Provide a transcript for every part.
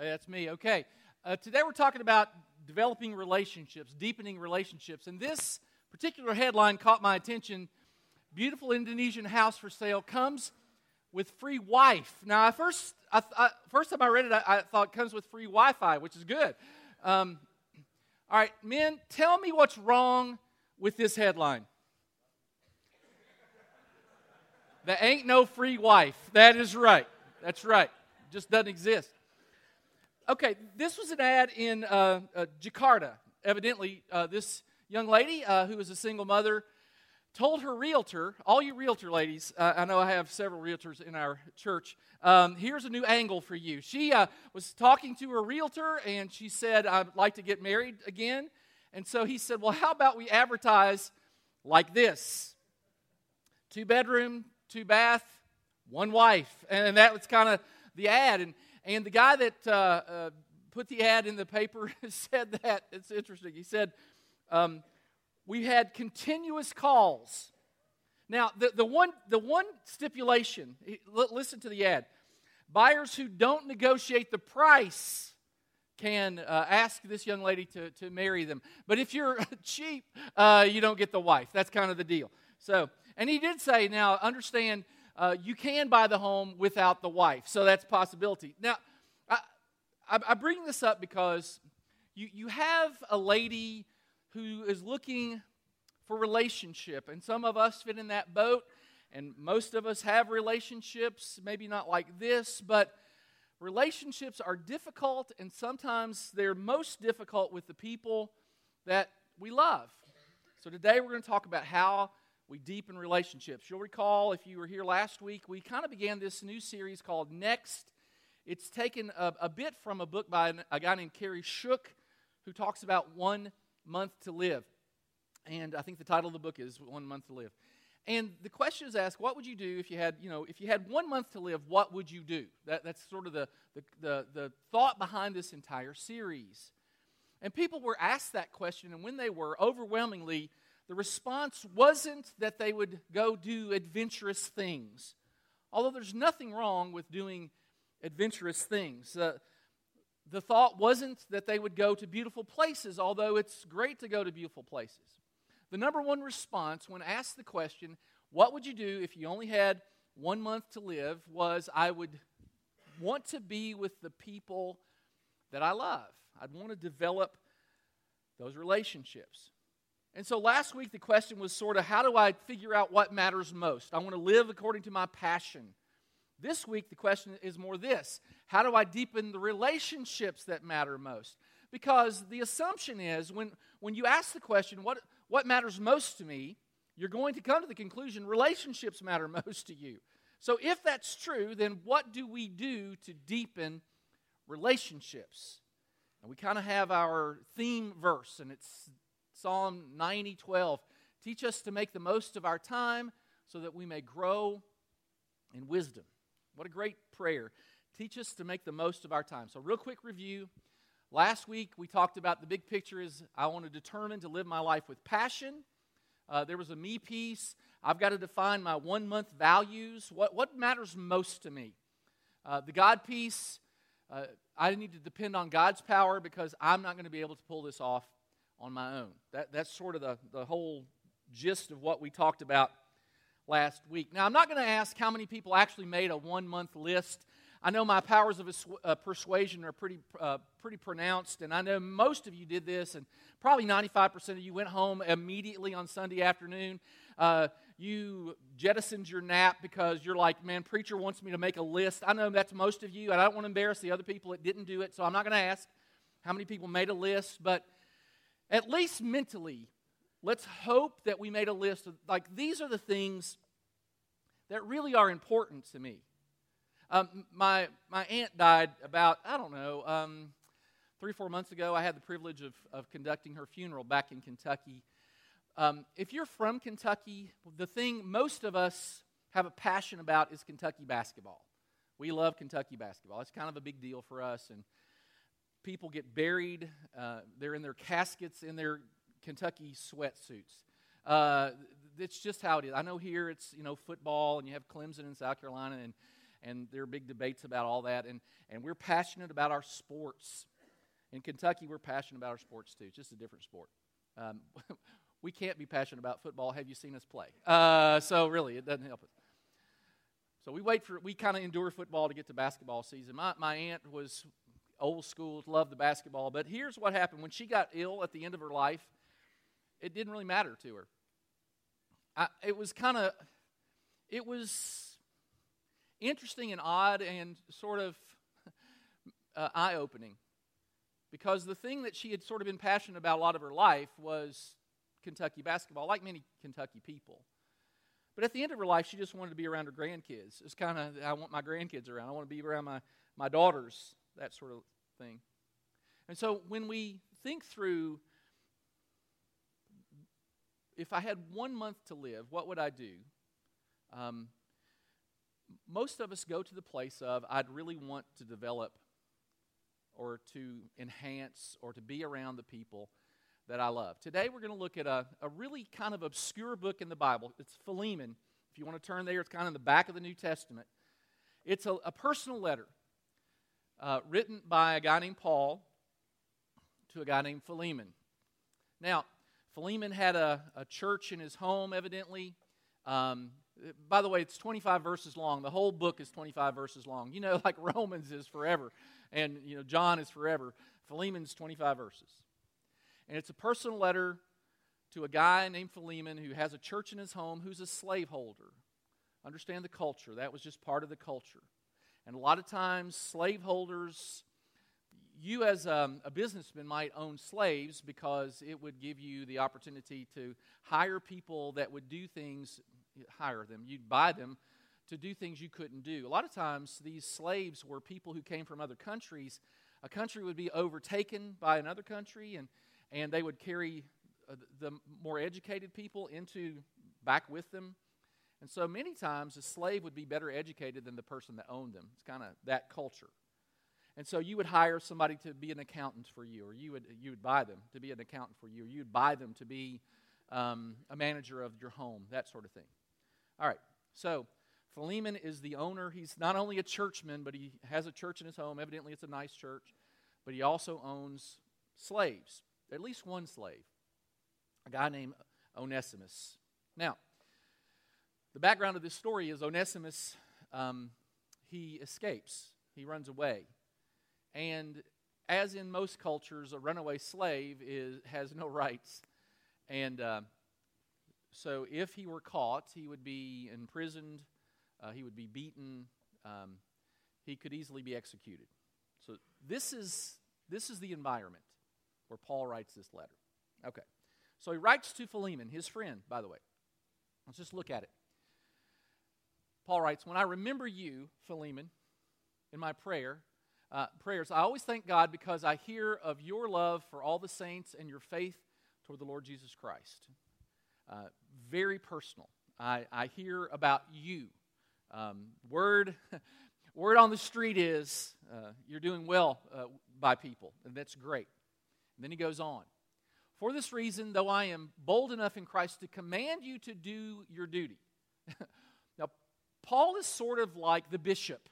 Hey, that's me. Okay. Uh, today we're talking about developing relationships, deepening relationships. And this particular headline caught my attention. Beautiful Indonesian house for sale comes with free wife. Now, I first, I, I, first time I read it, I, I, thought it comes with free Wi Fi, which is good. Um, all right, men, tell me what's wrong with this headline. There ain't no free wife. That is right. That's right. Just doesn't exist. Okay, this was an ad in uh, uh, Jakarta. Evidently, uh, this young lady uh, who is a single mother told her realtor, all you realtor ladies, uh, I know I have several realtors in our church, um, here's a new angle for you. She uh, was talking to her realtor and she said, I'd like to get married again. And so he said, Well, how about we advertise like this two bedroom, two bath, one wife. And that was kind of the ad. And, and the guy that uh, uh, put the ad in the paper said that. It's interesting. He said, um, We had continuous calls. Now, the, the, one, the one stipulation, listen to the ad buyers who don't negotiate the price can uh, ask this young lady to, to marry them. But if you're cheap, uh, you don't get the wife. That's kind of the deal. So, and he did say, now understand, uh, you can buy the home without the wife. So that's possibility. Now, I, I bring this up because you, you have a lady who is looking for relationship, and some of us fit in that boat, and most of us have relationships, maybe not like this, but relationships are difficult, and sometimes they're most difficult with the people that we love. So today we're going to talk about how we deepen relationships. You'll recall if you were here last week, we kind of began this new series called Next. It's taken a, a bit from a book by a guy named Kerry Shook who talks about one month to live. And I think the title of the book is One Month to Live. And the question is asked, what would you do if you had, you know, if you had one month to live, what would you do? That, that's sort of the, the, the, the thought behind this entire series. And people were asked that question, and when they were, overwhelmingly, the response wasn't that they would go do adventurous things, although there's nothing wrong with doing adventurous things. Uh, the thought wasn't that they would go to beautiful places, although it's great to go to beautiful places. The number one response when asked the question, What would you do if you only had one month to live? was I would want to be with the people that I love. I'd want to develop those relationships. And so last week, the question was sort of how do I figure out what matters most? I want to live according to my passion. This week, the question is more this how do I deepen the relationships that matter most? Because the assumption is when, when you ask the question, what, what matters most to me, you're going to come to the conclusion relationships matter most to you. So if that's true, then what do we do to deepen relationships? And we kind of have our theme verse, and it's Psalm 90 12. Teach us to make the most of our time so that we may grow in wisdom. What a great prayer. Teach us to make the most of our time. So, real quick review. Last week we talked about the big picture is I want to determine to live my life with passion. Uh, there was a me piece. I've got to define my one month values. What, what matters most to me? Uh, the God piece, uh, I need to depend on God's power because I'm not going to be able to pull this off on my own. That, that's sort of the, the whole gist of what we talked about last week. Now, I'm not going to ask how many people actually made a one month list. I know my powers of uh, persuasion are pretty, uh, pretty pronounced, and I know most of you did this, and probably 95% of you went home immediately on Sunday afternoon. Uh, you jettisoned your nap because you're like, man, preacher wants me to make a list. I know that's most of you, and I don't want to embarrass the other people that didn't do it, so I'm not going to ask how many people made a list, but at least mentally, let's hope that we made a list of, like, these are the things that really are important to me. Um, my, my aunt died about, I don't know, um, three, four months ago. I had the privilege of, of conducting her funeral back in Kentucky. Um, if you're from Kentucky, the thing most of us have a passion about is Kentucky basketball. We love Kentucky basketball. It's kind of a big deal for us. And people get buried. Uh, they're in their caskets in their Kentucky sweatsuits. Uh, it's just how it is. I know here it's you know football, and you have Clemson in South Carolina, and and there are big debates about all that. And, and we're passionate about our sports. In Kentucky, we're passionate about our sports too. It's just a different sport. Um, we can't be passionate about football. Have you seen us play? Uh, so really, it doesn't help us. So we wait for we kind of endure football to get to basketball season. My my aunt was old school, loved the basketball, but here's what happened when she got ill at the end of her life. It didn't really matter to her. I, it was kind of it was interesting and odd and sort of uh, eye opening because the thing that she had sort of been passionate about a lot of her life was Kentucky basketball, like many Kentucky people. But at the end of her life, she just wanted to be around her grandkids. It's kind of, I want my grandkids around. I want to be around my, my daughters, that sort of thing. And so when we think through, if I had one month to live, what would I do? Um, most of us go to the place of, I'd really want to develop or to enhance or to be around the people that I love. Today we're going to look at a, a really kind of obscure book in the Bible. It's Philemon. If you want to turn there, it's kind of in the back of the New Testament. It's a, a personal letter uh, written by a guy named Paul to a guy named Philemon. Now, Philemon had a, a church in his home, evidently. Um, by the way, it's 25 verses long. The whole book is 25 verses long. You know, like Romans is forever, and you know John is forever. Philemon's 25 verses. And it's a personal letter to a guy named Philemon who has a church in his home who's a slaveholder. Understand the culture. That was just part of the culture. And a lot of times, slaveholders, you as a, a businessman might own slaves because it would give you the opportunity to hire people that would do things, hire them. You'd buy them to do things you couldn't do. A lot of times, these slaves were people who came from other countries. A country would be overtaken by another country, and and they would carry uh, the more educated people into back with them. And so many times a slave would be better educated than the person that owned them. It's kind of that culture. And so you would hire somebody to be an accountant for you, or you would, you would buy them to be an accountant for you, or you'd buy them to be um, a manager of your home, that sort of thing. All right, so Philemon is the owner. He's not only a churchman, but he has a church in his home. Evidently, it's a nice church, but he also owns slaves at least one slave, a guy named Onesimus. Now, the background of this story is Onesimus, um, he escapes, he runs away. And as in most cultures, a runaway slave is, has no rights. And uh, so if he were caught, he would be imprisoned, uh, he would be beaten, um, he could easily be executed. So this is, this is the environment where Paul writes this letter. Okay. So he writes to Philemon, his friend, by the way. Let's just look at it. Paul writes, When I remember you, Philemon, in my prayer, uh, prayers, I always thank God because I hear of your love for all the saints and your faith toward the Lord Jesus Christ. Uh, very personal. I, I hear about you. Um, word, word on the street is uh, you're doing well uh, by people, and that's great. And then he goes on. For this reason, though I am bold enough in Christ to command you to do your duty. Paul is sort of like the bishop.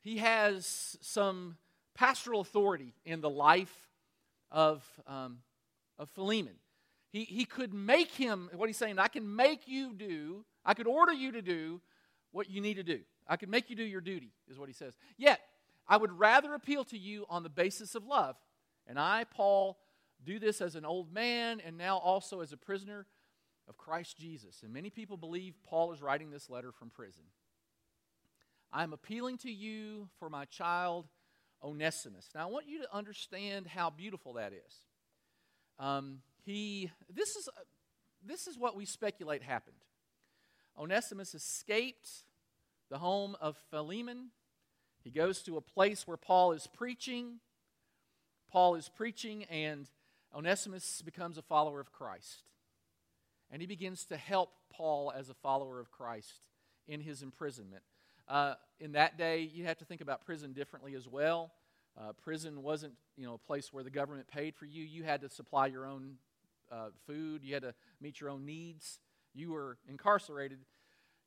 He has some pastoral authority in the life of, um, of Philemon. He, he could make him, what he's saying, I can make you do, I could order you to do what you need to do. I could make you do your duty, is what he says. Yet, I would rather appeal to you on the basis of love. And I, Paul, do this as an old man and now also as a prisoner of Christ Jesus. And many people believe Paul is writing this letter from prison. I'm appealing to you for my child, Onesimus. Now, I want you to understand how beautiful that is. Um, he, this is, this is what we speculate happened. Onesimus escaped the home of Philemon. He goes to a place where Paul is preaching. Paul is preaching, and Onesimus becomes a follower of Christ. And he begins to help Paul as a follower of Christ in his imprisonment. Uh, in that day, you have to think about prison differently as well. Uh, prison wasn't, you know, a place where the government paid for you. You had to supply your own uh, food. You had to meet your own needs. You were incarcerated.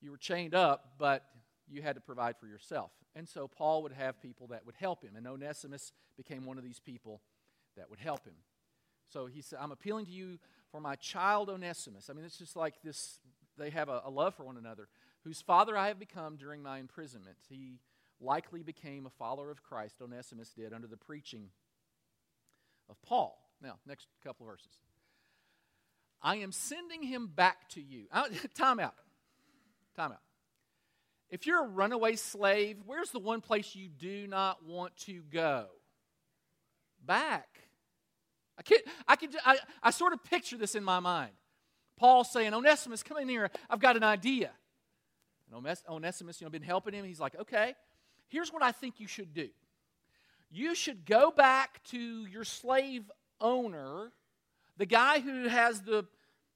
You were chained up, but you had to provide for yourself. And so Paul would have people that would help him, and Onesimus became one of these people that would help him. So he said, I'm appealing to you for my child Onesimus. I mean, it's just like this, they have a, a love for one another, whose father I have become during my imprisonment. He likely became a follower of Christ, Onesimus did, under the preaching of Paul. Now, next couple verses. I am sending him back to you. Uh, time out. Time out. If you're a runaway slave, where's the one place you do not want to go? Back. I can't, I can I, I sort of picture this in my mind. Paul saying, Onesimus, come in here. I've got an idea. And Onesimus, you know, been helping him. He's like, okay, here's what I think you should do. You should go back to your slave owner, the guy who has the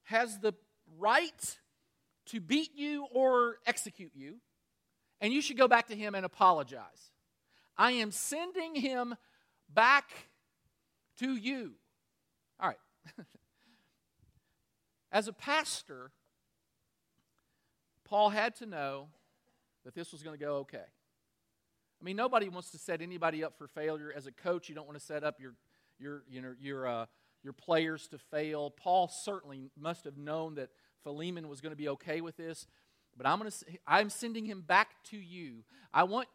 has the right to beat you or execute you, and you should go back to him and apologize. I am sending him back to you. All right. As a pastor, Paul had to know that this was going to go okay. I mean, nobody wants to set anybody up for failure. As a coach, you don't want to set up your, your, you know, your, uh, your players to fail. Paul certainly must have known that Philemon was going to be okay with this. But I'm, going to, I'm sending him back to you. I want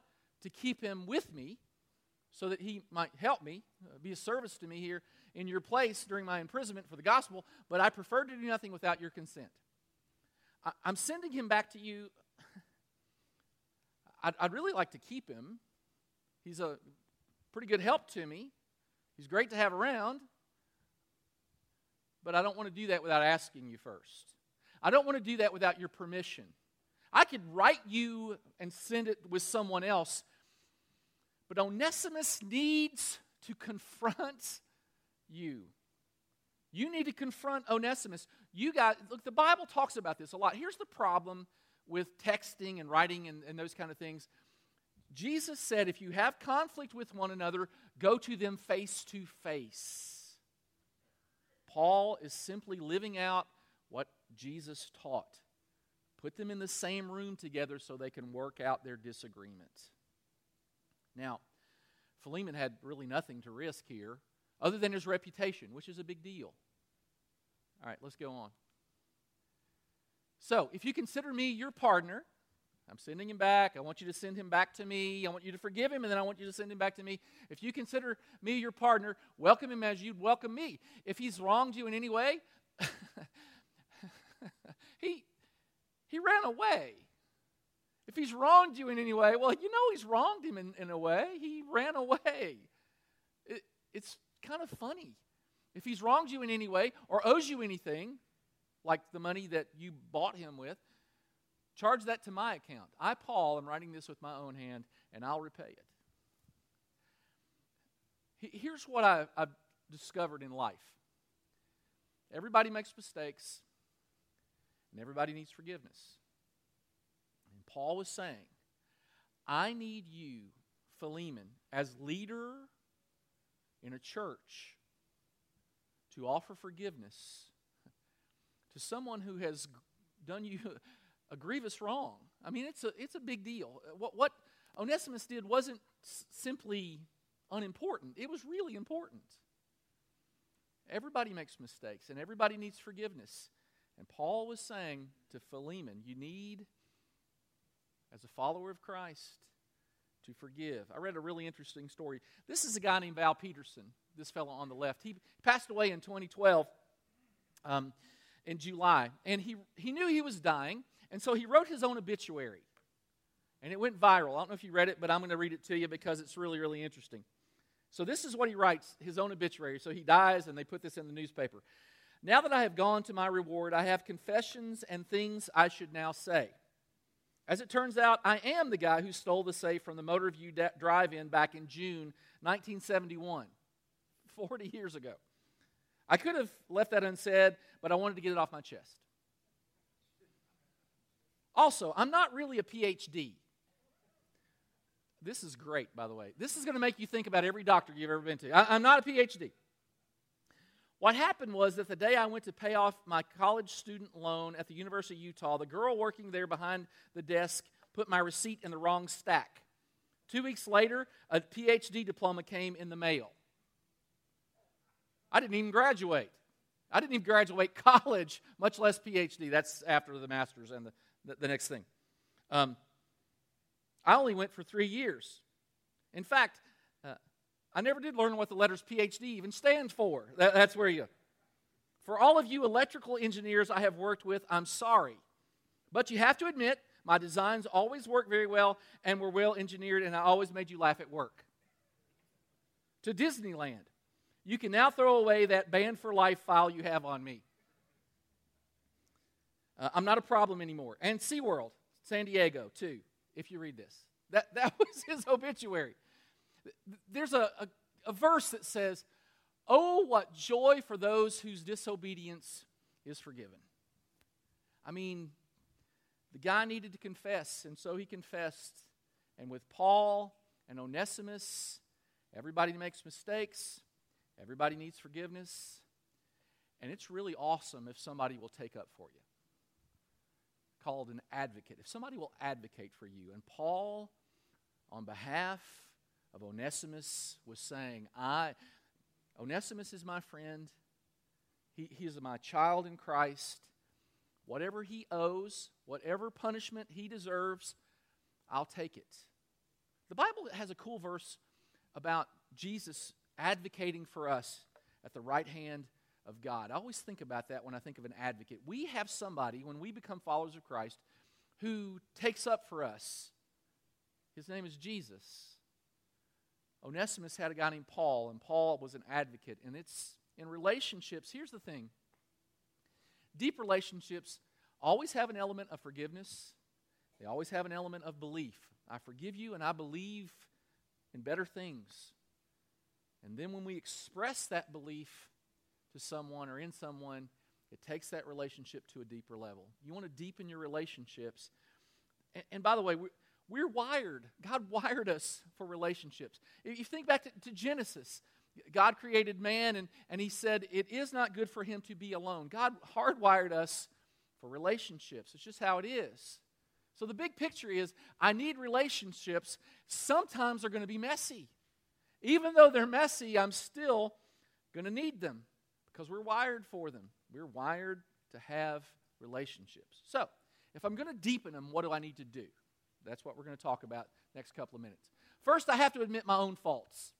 to keep him with me so that he might help me, uh, be a service to me here in your place during my imprisonment for the gospel, but I prefer to do nothing without your consent. I, am sending him back to you. I'd, I'd really like to keep him. He's a pretty good help to me. He's great to have around, but I don't want to do that without asking you first. I don't want to do that without your permission. I could write you and send it with someone else, but Onesimus needs to confront you. You need to confront Onesimus. You got, look, the Bible talks about this a lot. Here's the problem with texting and writing and, and those kind of things. Jesus said, if you have conflict with one another, go to them face to face. Paul is simply living out what Jesus taught. Put them in the same room together so they can work out their disagreement. Now, Philemon had really nothing to risk here other than his reputation, which is a big deal. All right, let's go on. So, if you consider me your partner, I'm sending him back. I want you to send him back to me. I want you to forgive him, and then I want you to send him back to me. If you consider me your partner, welcome him as you'd welcome me. If he's wronged you in any way, he, he ran away. If he's wronged you in any way, well, you know he's wronged him in, in a way. He ran away. It, it's kind of funny. If he's wronged you in any way or owes you anything, like the money that you bought him with, charge that to my account. I, Paul, am writing this with my own hand, and I'll repay it. Here's what I, have discovered in life everybody makes mistakes, and everybody needs forgiveness. And Paul was saying, I need you, Philemon, as leader in a church to offer forgiveness to someone who has done you a grievous wrong. I mean, it's a, it's a big deal. What, what Onesimus did wasn't simply unimportant, it was really important. Everybody makes mistakes, and everybody needs forgiveness. And Paul was saying to Philemon, You need, as a follower of Christ, to forgive. I read a really interesting story. This is a guy named Val Peterson, this fellow on the left. He passed away in 2012 um, in July, and he, he knew he was dying, and so he wrote his own obituary. And it went viral. I don't know if you read it, but I'm going to read it to you because it's really, really interesting. So, this is what he writes his own obituary. So, he dies, and they put this in the newspaper. Now that I have gone to my reward, I have confessions and things I should now say. As it turns out, I am the guy who stole the safe from the Motor View drive in back in June 1971, 40 years ago. I could have left that unsaid, but I wanted to get it off my chest. Also, I'm not really a PhD. This is great, by the way. This is going to make you think about every doctor you've ever been to. I, am not a PhD. What happened was that the day I went to pay off my college student loan at the University of Utah, the girl working there behind the desk put my receipt in the wrong stack. Two weeks later, a PhD diploma came in the mail. I didn't even graduate. I didn't even graduate college, much less PhD. That's after the master's and the, the, the next thing. Um, I only went for three years. In fact, uh, I never did learn what the letters PhD even stand for. That, that's where you. For all of you electrical engineers I have worked with, I'm sorry. But you have to admit, my designs always work very well and were well engineered, and I always made you laugh at work. To Disneyland. You can now throw away that banned for life file you have on me. Uh, I'm not a problem anymore. And SeaWorld, San Diego, too, if you read this. That, that was his obituary. There's a, a, a verse that says, Oh, what joy for those whose disobedience is forgiven. I mean, the guy needed to confess, and so he confessed. And with Paul and Onesimus, everybody makes mistakes, everybody needs forgiveness. And it's really awesome if somebody will take up for you. Called an advocate. If somebody will advocate for you. And Paul, on behalf of Onesimus, was saying, I Onesimus is my friend. He, he is my child in Christ. Whatever he owes, whatever punishment he deserves, I'll take it. The Bible has a cool verse about Jesus advocating for us at the right hand of God. I always think about that when I think of an advocate. We have somebody, when we become followers of Christ, who takes up for us. His name is Jesus. Onesimus had a guy named Paul, and Paul was an advocate. And it's in relationships, here's the thing deep relationships always have an element of forgiveness, they always have an element of belief. I forgive you, and I believe in better things. And then when we express that belief to someone or in someone, it takes that relationship to a deeper level. You want to deepen your relationships. And, and by the way, we're wired. God wired us for relationships. If you think back to, to, Genesis, God created man and, and he said, It is not good for him to be alone. God hardwired us for relationships. It's just how it is. So the big picture is I need relationships. Sometimes they're going to be messy. Even though they're messy, I'm still going to need them because we're wired for them. We're wired to have relationships. So, if I'm going to deepen them, what do I need to do? That's what we're going to talk about next couple of minutes. First, I have to admit my own faults.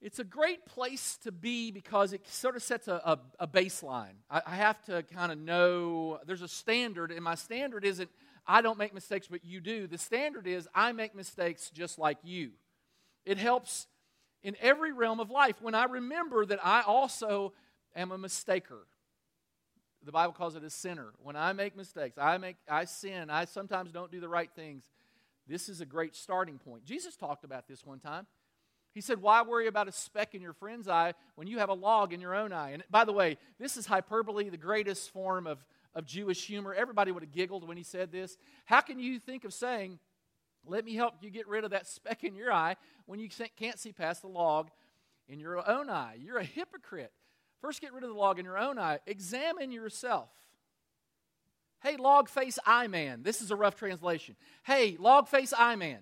It's a great place to be because it sort of sets a, a, a baseline. I, I have to kind of know there's a standard, and my standard isn't I don't make mistakes, but you do. The standard is I make mistakes just like you. It helps in every realm of life when I remember that I also am a mistaker. The Bible calls it a sinner. When I make mistakes, I make I sin, I sometimes don't do the right things. This is a great starting point. Jesus talked about this one time. He said, Why worry about a speck in your friend's eye when you have a log in your own eye? And by the way, this is hyperbole, the greatest form of, of Jewish humor. Everybody would have giggled when he said this. How can you think of saying, Let me help you get rid of that speck in your eye when you can't see past the log in your own eye? You're a hypocrite. First, get rid of the log in your own eye. Examine yourself. Hey, log face eye man. This is a rough translation. Hey, log face eye man.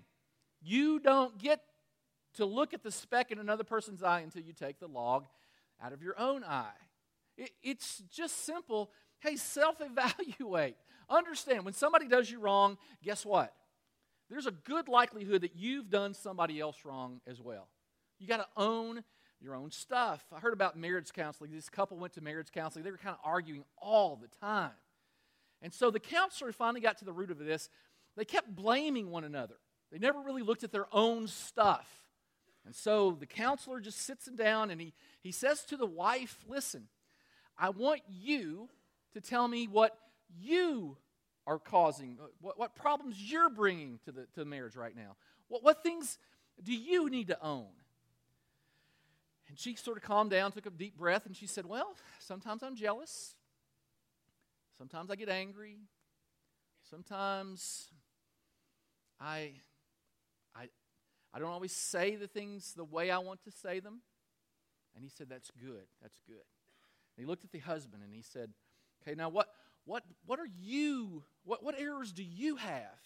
You don't get to look at the speck in another person's eye until you take the log out of your own eye. It, it's just simple. Hey, self evaluate. Understand when somebody does you wrong, guess what? There's a good likelihood that you've done somebody else wrong as well. You got to own your own stuff. I heard about marriage counseling. This couple went to marriage counseling. They were kind of arguing all the time. And so the counselor finally got to the root of this. They kept blaming one another, they never really looked at their own stuff. And so the counselor just sits them down and he, he says to the wife, Listen, I want you to tell me what you are causing, uh, what, what problems you're bringing to the, to marriage right now. What, what things do you need to own? And she sort of calmed down, took a deep breath, and she said, Well, sometimes I'm jealous. Sometimes I get angry. Sometimes I, I, I don't always say the things the way I want to say them. And he said, That's good. That's good. And he looked at the husband and he said, Okay, now what, what, what are you, what, what errors do you have?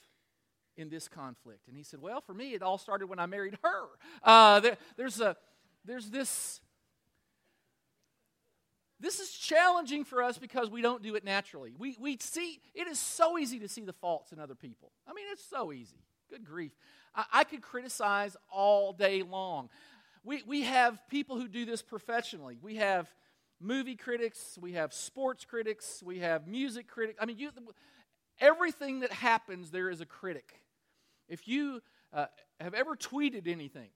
in this conflict? And he said, Well, for me, it all started when I married her. Uh, there, there's, a, there's this. This is challenging for us because we don't do it naturally. We, we see, it is so easy to see the faults in other people. I mean, it's so easy. Good grief. I, I could criticize all day long. We, we have people who do this professionally. We have movie critics, we have sports critics, we have music critics. I mean, you, everything that happens, there is a critic. If you uh, have ever tweeted anything,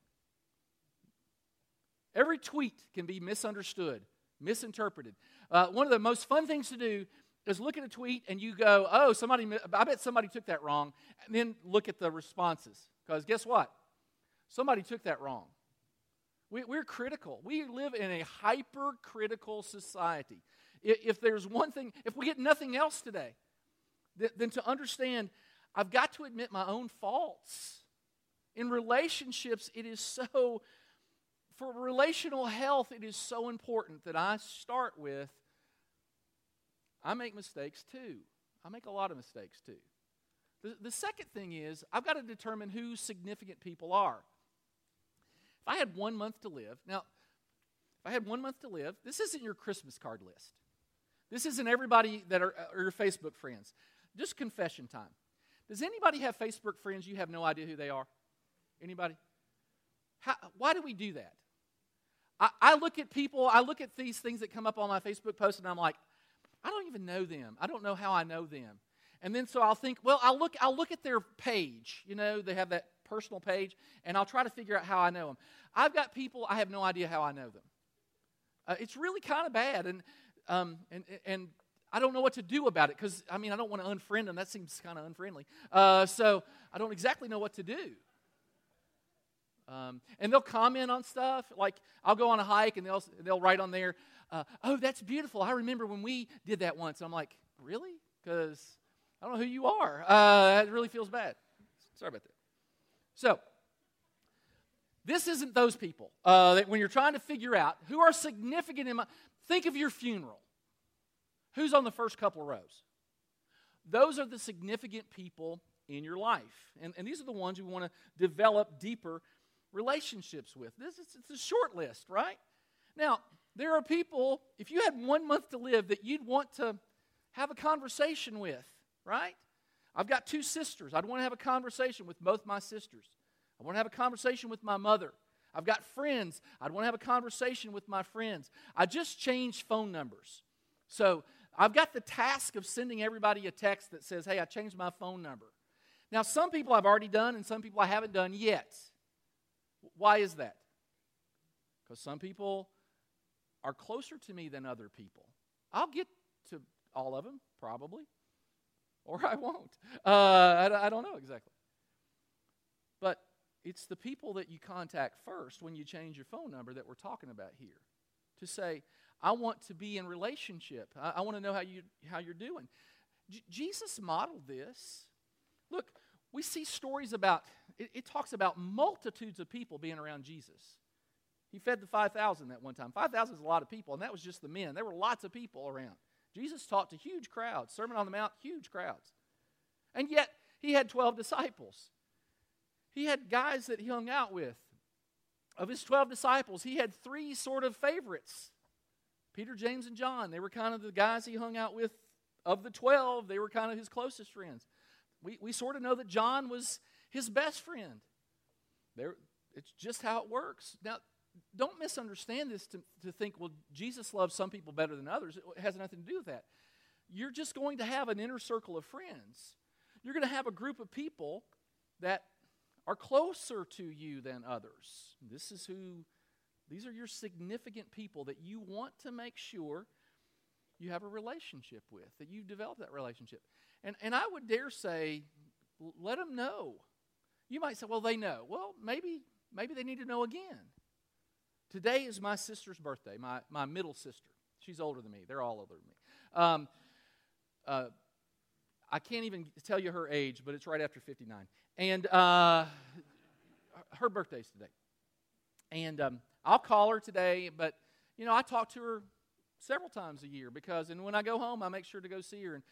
every tweet can be misunderstood, misinterpreted. Uh, one of the most fun things to do is look at a tweet and you go, oh, somebody, I bet somebody took that wrong, and then look at the responses. Because guess what? Somebody took that wrong. We, are critical. We live in a hypercritical society. If, if, there's one thing, if we get nothing else today, th- then to understand, I've got to admit my own faults. In relationships, it is so, for relational health, it is so important that I start with I make mistakes too. I make a lot of mistakes too. The, the second thing is, I've got to determine who significant people are. If I had one month to live, now, if I had one month to live, this isn't your Christmas card list. This isn't everybody that are, are your Facebook friends. Just confession time. Does anybody have Facebook friends you have no idea who they are? Anybody? How, why do we do that? I, I look at people, I look at these things that come up on my Facebook post, and I'm like, I don't even know them. I don't know how I know them. And then so I'll think, well, I'll look, I'll look at their page. You know, they have that personal page, and I'll try to figure out how I know them. I've got people, I have no idea how I know them. Uh, it's really kind of bad, and, um, and, and I don't know what to do about it because, I mean, I don't want to unfriend them. That seems kind of unfriendly. Uh, so I don't exactly know what to do. Um, and they'll comment on stuff. Like I'll go on a hike and they'll, they'll write on there, uh, oh, that's beautiful. I remember when we did that once. I'm like, really? Because I don't know who you are. Uh, that really feels bad. Sorry about that. So, this isn't those people uh, that when you're trying to figure out who are significant in my. Think of your funeral. Who's on the first couple rows? Those are the significant people in your life. And, and these are the ones you want to develop deeper relationships with. This is it's a short list, right? Now, there are people, if you had one month to live, that you'd want to have a conversation with, right? I've got two sisters. I'd want to have a conversation with both my sisters. I want to have a conversation with my mother. I've got friends. I'd want to have a conversation with my friends. I just changed phone numbers. So I've got the task of sending everybody a text that says, hey, I changed my phone number. Now, some people I've already done and some people I haven't done yet. Why is that? Because some people are closer to me than other people. I'll get to all of them, probably or I won't. Uh, I, I don't know exactly. But it's the people that you contact first when you change your phone number that we're talking about here. To say, I want to be in relationship. I, I want to know how, you, how you're doing. J- Jesus modeled this. Look, we see stories about, it, it, talks about multitudes of people being around Jesus. He fed the 5,000 that one time. 5,000 is a lot of people, and that was just the men. There were lots of people around. Jesus taught to huge crowds. Sermon on the Mount, huge crowds. And yet, he had 12 disciples. He had guys that he hung out with. Of his 12 disciples, he had three sort of favorites Peter, James, and John. They were kind of the guys he hung out with. Of the 12, they were kind of his closest friends. We, we sort of know that John was his best friend. There, it's just how it works. Now, don't misunderstand this to, to think, well, Jesus loves some people better than others. It has nothing to do with that. You're just going to have an inner circle of friends. You're going to have a group of people that are closer to you than others. This is who, these are your significant people that you want to make sure you have a relationship with, that you develop that relationship. And, and I would dare say, let them know. You might say, well, they know. Well, maybe, maybe they need to know again. Today is my sister's birthday, my, my middle sister. She's older than me. They're all older than me. Um, uh, I can't even tell you her age, but it's right after 59. And uh, her birthday's today. And um, I'll call her today, but, you know, I talk to her several times a year because, and when I go home, I make sure to go see her. And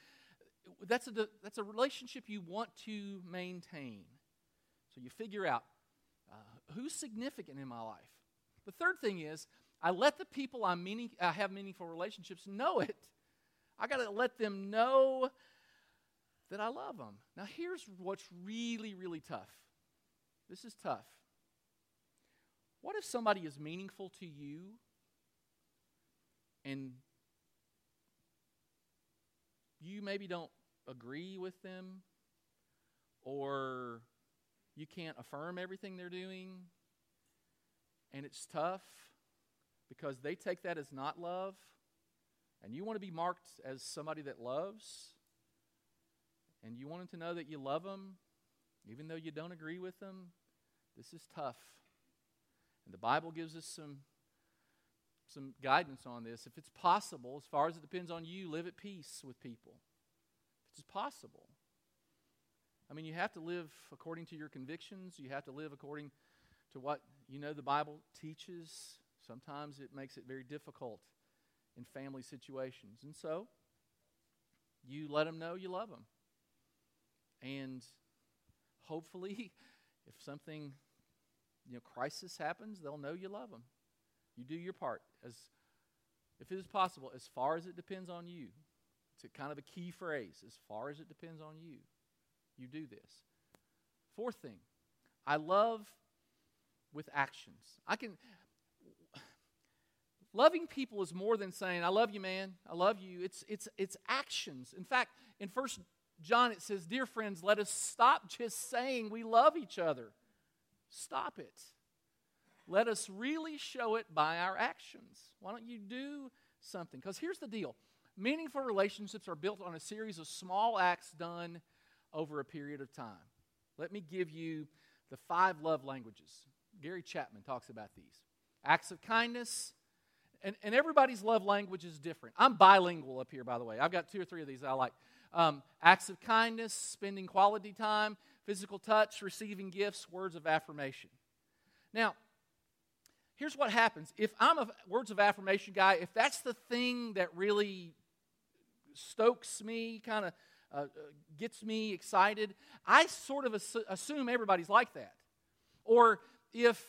that's a, that's a relationship you want to maintain. So you figure out uh, who's significant in my life. The third thing is, I let the people I, meaning, I have meaningful relationships know it. I got to let them know that I love them. Now, here's what's really, really tough. This is tough. What if somebody is meaningful to you and you maybe don't agree with them or you can't affirm everything they're doing and it's tough because they take that as not love and you want to be marked as somebody that loves and you want them to know that you love them even though you don't agree with them this is tough. And the bible gives us some some guidance on this. If it's possible as far as it depends on you live at peace with people. If it's possible. I mean you have to live according to your convictions. You have to live according to what you know the bible teaches sometimes it makes it very difficult in family situations and so you let them know you love them and hopefully, if something, you know, crisis happens, they'll know you love them. You do your part as if it is possible, as far as it depends on you. It's a kind of a key phrase. As far as it depends on you, you do this. Fourth thing, I love with actions. I can loving people is more than saying i love you man i love you it's it's it's actions in fact in first John, it says, Dear friends, let us stop just saying we love each other. Stop it. Let us really show it by our actions. Why don't you do something? Because here's the deal meaningful relationships are built on a series of small acts done over a period of time. Let me give you the five love languages. Gary Chapman talks about these acts of kindness, and, and everybody's love language is different. I'm bilingual up here, by the way. I've got two or three of these I like um, acts of kindness, spending quality time, physical touch, receiving gifts, words of affirmation. Now, here's what happens. If I'm a words of affirmation guy, if that's the thing that really stokes me, kind of uh, uh, gets me excited, I sort of assume everybody's like that. Or if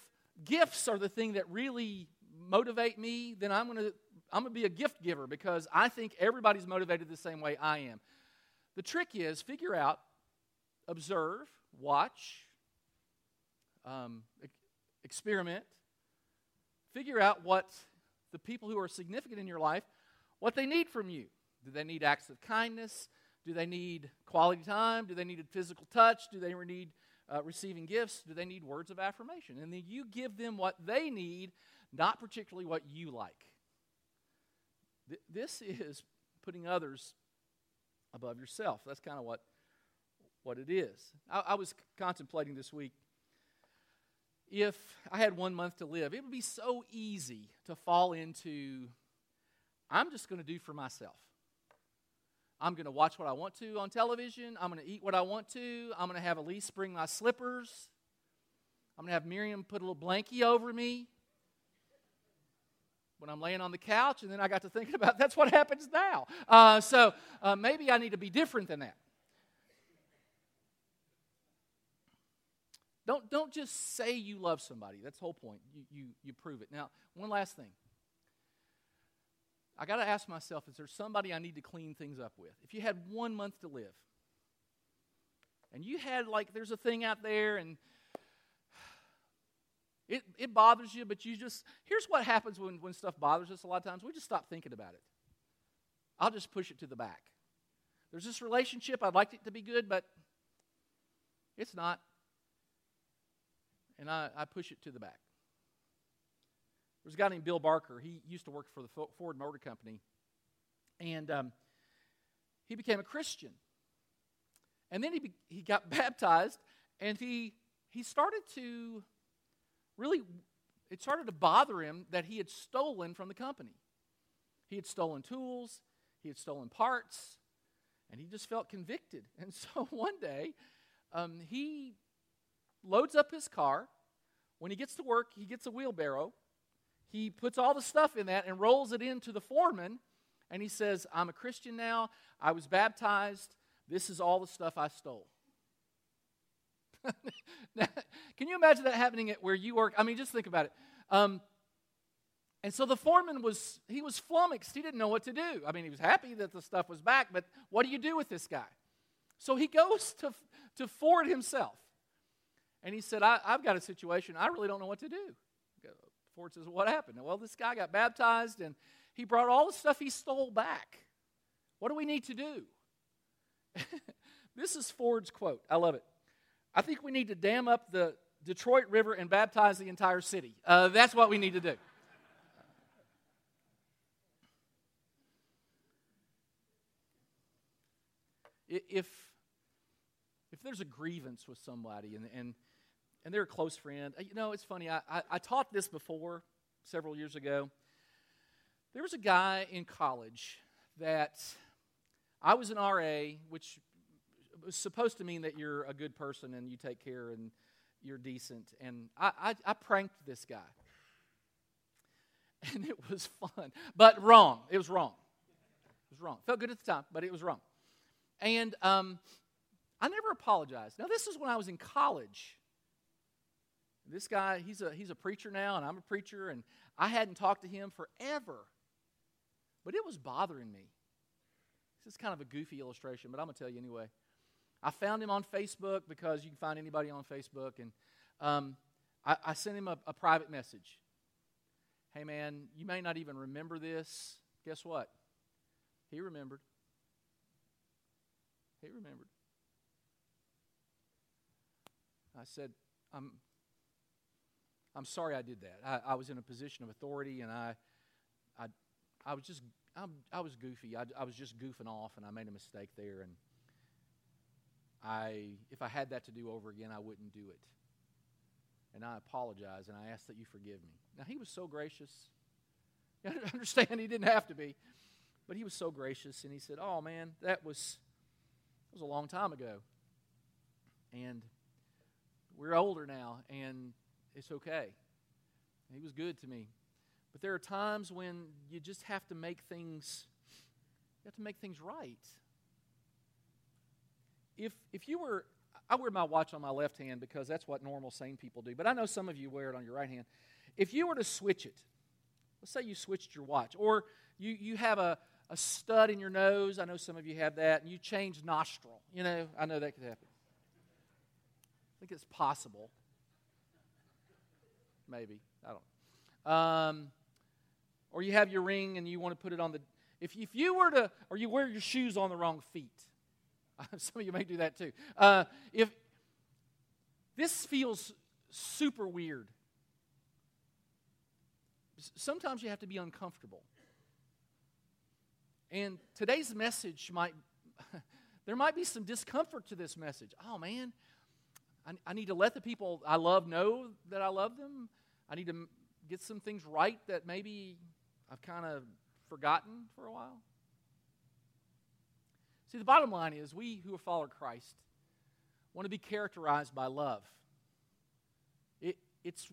gifts are the thing that really motivate me, then I'm going to I'm going to be a gift giver because I think everybody's motivated the same way I am. The trick is figure out, observe, watch, um, experiment, figure out what the people who are significant in your life, what they need from you. Do they need acts of kindness? Do they need quality time? Do they need a physical touch? Do they need uh, receiving gifts? Do they need words of affirmation? And then you give them what they need, not particularly what you like. Th- this is putting others above yourself. That's kind of what, what it is. I, I was contemplating this week if I had one month to live, it would be so easy to fall into I'm just going to do for myself. I'm going to watch what I want to on television. I'm going to eat what I want to. I'm going to have Elise bring my slippers. I'm going to have Miriam put a little blankie over me when I'm laying on the couch, and then I got to thinking about that's what happens now. Uh, so uh, maybe I need to be different than that. Don't, don't just say you love somebody. That's the whole point. You, you, you prove it. Now, one last thing. I got to ask myself is there somebody I need to clean things up with? If you had one month to live, and you had, like, there's a thing out there, and it, it bothers you, but you just, here's what happens when, when stuff bothers us a lot of times. We just stop thinking about it. I'll just push it to the back. There's this relationship, I'd like it to be good, but it's not. And I, I push it to the back. There's a guy named Bill Barker. He used to work for the Ford Motor Company. And um, he became a Christian. And then he, be, he got baptized, and he, he started to really, it started to bother him that he had stolen from the company. He had stolen tools, he had stolen parts, and he just felt convicted. And so one day, um, he loads up his car. When he gets to work, he gets a wheelbarrow. He puts all the stuff in that and rolls it into the foreman. And he says, I'm a Christian now. I was baptized. This is all the stuff I stole. now, can you imagine that happening at where you work? I mean, just think about it. Um, and so the foreman was, he was flummoxed. He didn't know what to do. I mean, he was happy that the stuff was back, but what do you do with this guy? So he goes to, to Ford himself. And he said, I, have got a situation. I really don't know what to do. Ford says, What happened? Well, this guy got baptized and he brought all the stuff he stole back. What do we need to do? this is Ford's quote. I love it. I think we need to dam up the Detroit River and baptize the entire city. Uh, that's what we need to do. If, if there's a grievance with somebody and, and, and they're a close friend, uh, you know, it's funny. I, I, I taught this before several years ago. There was a guy in college that I was an RA, which was supposed to mean that you're a good person and you take care and you're decent. And I, I, I pranked this guy. And it was fun, but wrong. It was wrong. It was wrong. Felt good at the time, but it was wrong. And um, I never apologized. Now, this is when I was in college. This guy, he's a, he's a preacher now, and I'm a preacher, and I hadn't talked to him forever. But it was bothering me. This is kind of a goofy illustration, but I'm going to tell you anyway. I found him on Facebook because you can find anybody on Facebook, and um, I, I, sent him a, a private message. Hey, man, you may not even remember this. Guess what? He remembered. He remembered. I said, I'm, I'm sorry I did that. I, I was in a position of authority, and I, I, I was just, I'm, i was goofy. I, I was just goofing off, and I made a mistake there. And I, if I had that to do over again, I wouldn't do it. And I apologize, and I ask that you forgive me. Now, he was so gracious. I understand he didn't have to be, but he was so gracious, and he said, "Oh man, that was that was a long time ago, and we're older now, and it's okay." He was good to me, but there are times when you just have to make things you have to make things right if, if you were, I wear my watch on my left hand because that's what normal sane people do, but I know some of you wear it on your right hand. If you were to switch it, let's say you switched your watch, or you, you have a, a stud in your nose, I know some of you have that, and you change nostril. You know, I know that could happen. I think it's possible. Maybe. I don't um, or you have your ring and you want to put it on the. If, if you were to, or you wear your shoes on the wrong feet, Some of you may do that too. Uh, if this feels super weird, sometimes you have to be uncomfortable. And today's message might, there might be some discomfort to this message. Oh man, I, I need to let the people I love know that I love them. I need to get some things right that maybe I've kind of forgotten for a while. See, the bottom line is we who follow Christ want to be characterized by love. It, it's,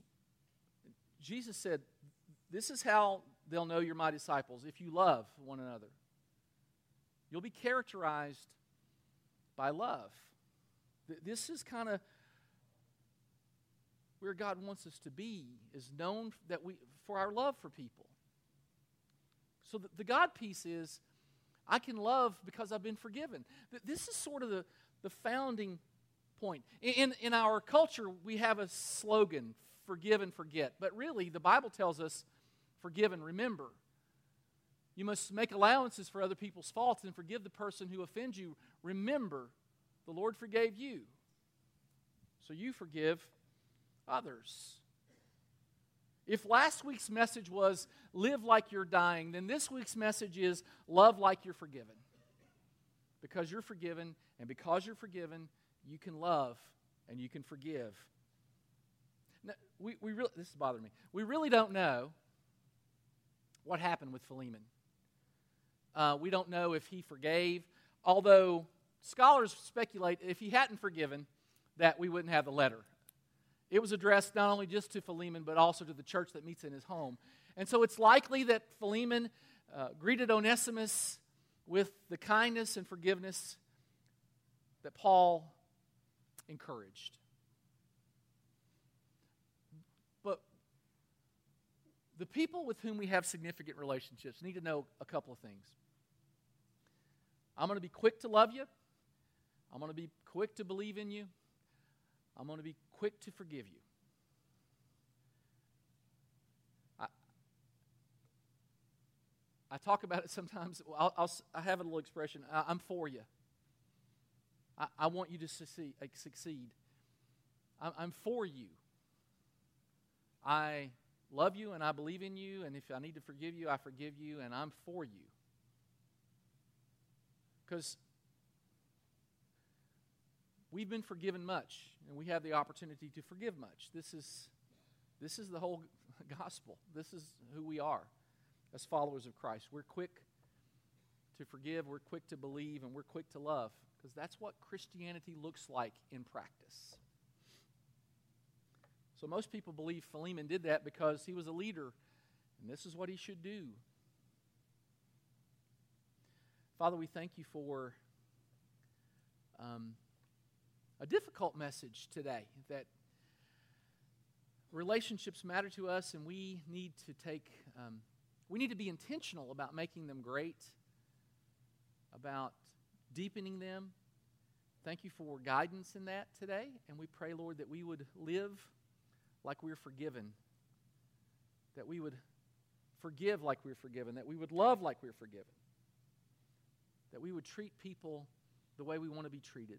Jesus said, This is how they'll know you're my disciples if you love one another. You'll be characterized by love. This is kind of where God wants us to be, is known that we, for our love for people. So the, the God piece is I can love because I've been forgiven. This is sort of the, the founding point. In, in our culture, we have a slogan forgive and forget. But really, the Bible tells us forgive and remember. You must make allowances for other people's faults and forgive the person who offends you. Remember, the Lord forgave you. So you forgive others. If last week's message was live like you're dying, then this week's message is love like you're forgiven. Because you're forgiven, and because you're forgiven, you can love and you can forgive. Now, we, we really, this is bothering me. We really don't know what happened with Philemon. Uh, we don't know if he forgave, although scholars speculate if he hadn't forgiven, that we wouldn't have the letter. It was addressed not only just to Philemon, but also to the church that meets in his home. And so it's likely that Philemon uh, greeted Onesimus with the kindness and forgiveness that Paul encouraged. But the people with whom we have significant relationships need to know a couple of things. I'm going to be quick to love you. I'm going to be quick to believe in you. I'm going to be quick to forgive you. I, I talk about it sometimes. I'll, I'll i have a little expression I, am for you. I, I, want you to succeed. Uh, succeed. I, I'm for you. I love you and I believe in you, and if I need to forgive you, I forgive you, and I'm for you. Because we've been forgiven much, and we have the opportunity to forgive much. This is, this is the whole gospel. This is who we are as followers of Christ. We're quick to forgive, we're quick to believe, and we're quick to love, because that's what Christianity looks like in practice. So most people believe Philemon did that because he was a leader, and this is what he should do. Father, we thank you for um, a difficult message today that relationships matter to us and we need to take, um, we need to be intentional about making them great, about deepening them. Thank you for guidance in that today, and we pray, Lord, that we would live like we're forgiven, that we would forgive like we're forgiven, that we would love like we're forgiven that we would treat people the way we want to be treated.